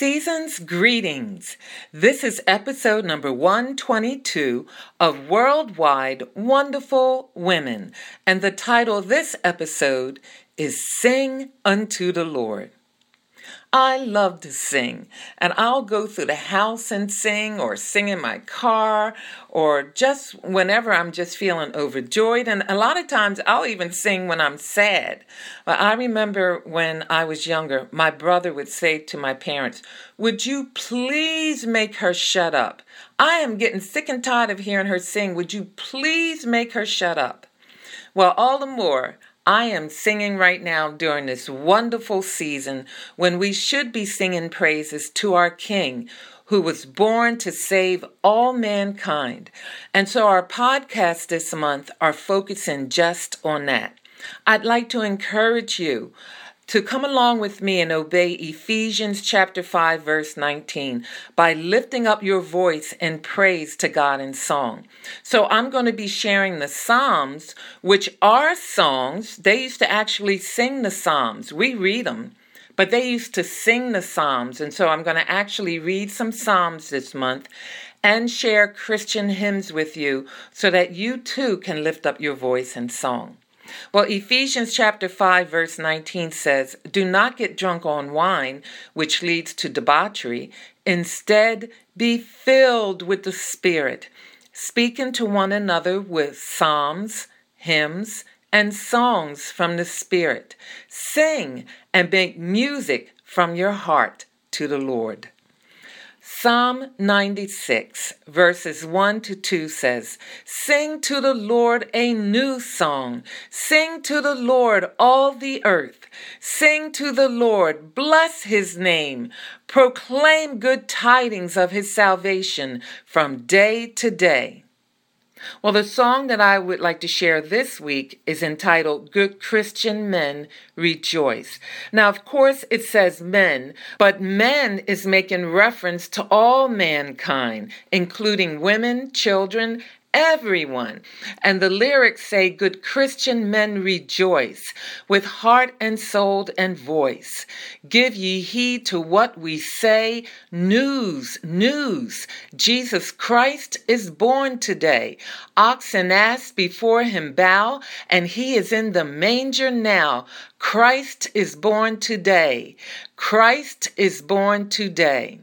Season's greetings. This is episode number 122 of Worldwide Wonderful Women, and the title of this episode is Sing Unto the Lord. I love to sing, and I'll go through the house and sing, or sing in my car, or just whenever I'm just feeling overjoyed. And a lot of times I'll even sing when I'm sad. But I remember when I was younger, my brother would say to my parents, Would you please make her shut up? I am getting sick and tired of hearing her sing. Would you please make her shut up? Well, all the more, I am singing right now during this wonderful season when we should be singing praises to our King who was born to save all mankind. And so our podcasts this month are focusing just on that. I'd like to encourage you to come along with me and obey Ephesians chapter 5 verse 19 by lifting up your voice in praise to God in song. So I'm going to be sharing the Psalms, which are songs. They used to actually sing the Psalms. We read them, but they used to sing the Psalms. And so I'm going to actually read some Psalms this month and share Christian hymns with you so that you too can lift up your voice in song. Well, Ephesians chapter 5 verse 19 says, "Do not get drunk on wine, which leads to debauchery. Instead, be filled with the Spirit, speaking to one another with psalms, hymns, and songs from the Spirit. Sing and make music from your heart to the Lord." Psalm 96, verses 1 to 2 says, Sing to the Lord a new song. Sing to the Lord all the earth. Sing to the Lord, bless his name. Proclaim good tidings of his salvation from day to day. Well, the song that I would like to share this week is entitled Good Christian Men Rejoice. Now, of course, it says men, but men is making reference to all mankind, including women, children, everyone. And the lyrics say, Good Christian men rejoice with heart and soul and voice. Give ye heed to what we say. News, news. Jesus Christ is born today. Ox and ass before him bow, and he is in the manger now. Christ is born today. Christ is born today.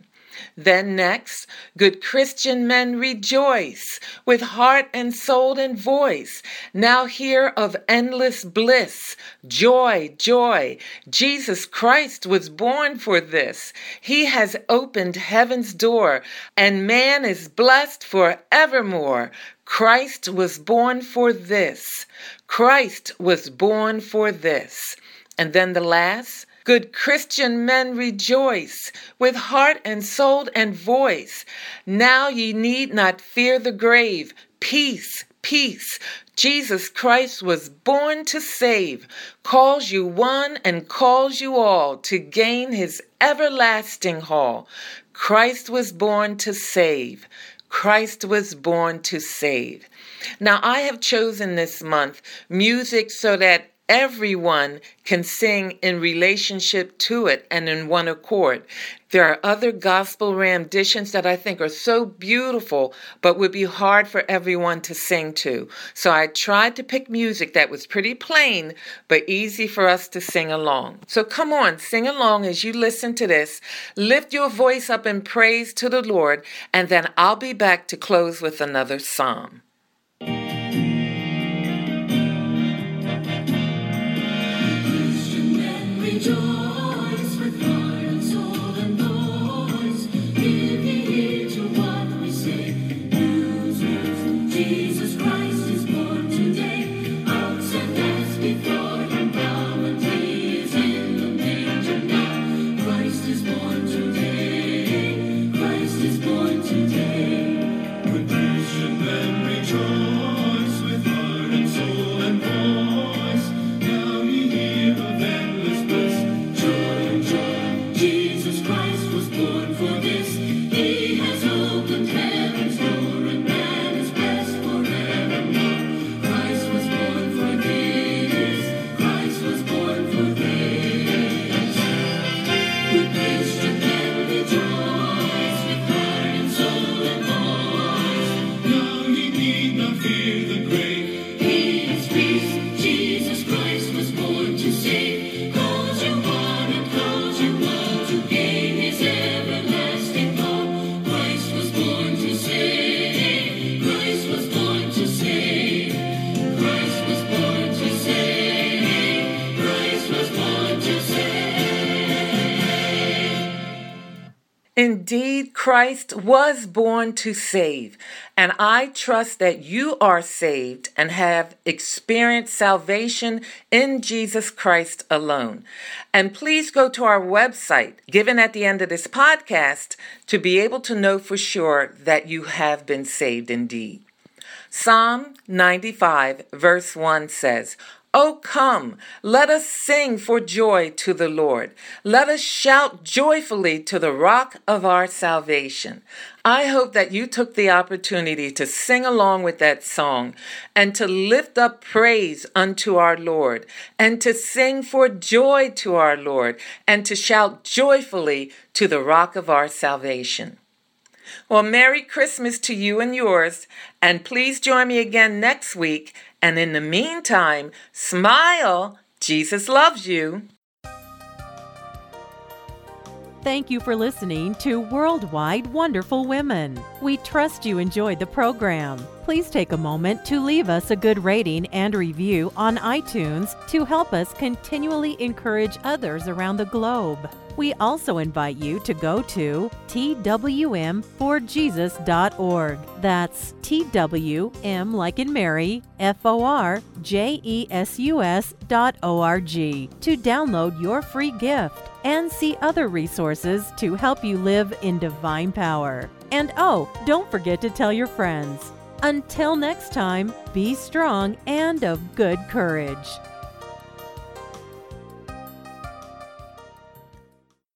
Then next, good Christian men rejoice with heart and soul and voice. Now hear of endless bliss, joy, joy. Jesus Christ was born for this. He has opened heaven's door, and man is blessed forevermore. Christ was born for this. Christ was born for this. And then the last, Good Christian men rejoice with heart and soul and voice. Now ye need not fear the grave. Peace, peace. Jesus Christ was born to save, calls you one and calls you all to gain his everlasting hall. Christ was born to save. Christ was born to save. Now, I have chosen this month music so that everyone can sing in relationship to it and in one accord. There are other gospel renditions that I think are so beautiful, but would be hard for everyone to sing to. So I tried to pick music that was pretty plain, but easy for us to sing along. So come on, sing along as you listen to this. Lift your voice up in praise to the Lord, and then I'll be back to close with another psalm. rejoice. Indeed, Christ was born to save, and I trust that you are saved and have experienced salvation in Jesus Christ alone. And please go to our website, given at the end of this podcast, to be able to know for sure that you have been saved indeed. Psalm 95, verse 1 says, Oh, come, let us sing for joy to the Lord. Let us shout joyfully to the rock of our salvation. I hope that you took the opportunity to sing along with that song and to lift up praise unto our Lord and to sing for joy to our Lord and to shout joyfully to the rock of our salvation. Well, Merry Christmas to you and yours, and please join me again next week and in the meantime, smile. Jesus loves you. Thank you for listening to Worldwide Wonderful Women. We trust you enjoyed the program. Please take a moment to leave us a good rating and review on iTunes to help us continually encourage others around the globe. We also invite you to go to twmforjesus.org. That's TWM like in Mary, F O R J E S U S dot O R G to download your free gift and see other resources to help you live in divine power. And oh, don't forget to tell your friends. Until next time, be strong and of good courage.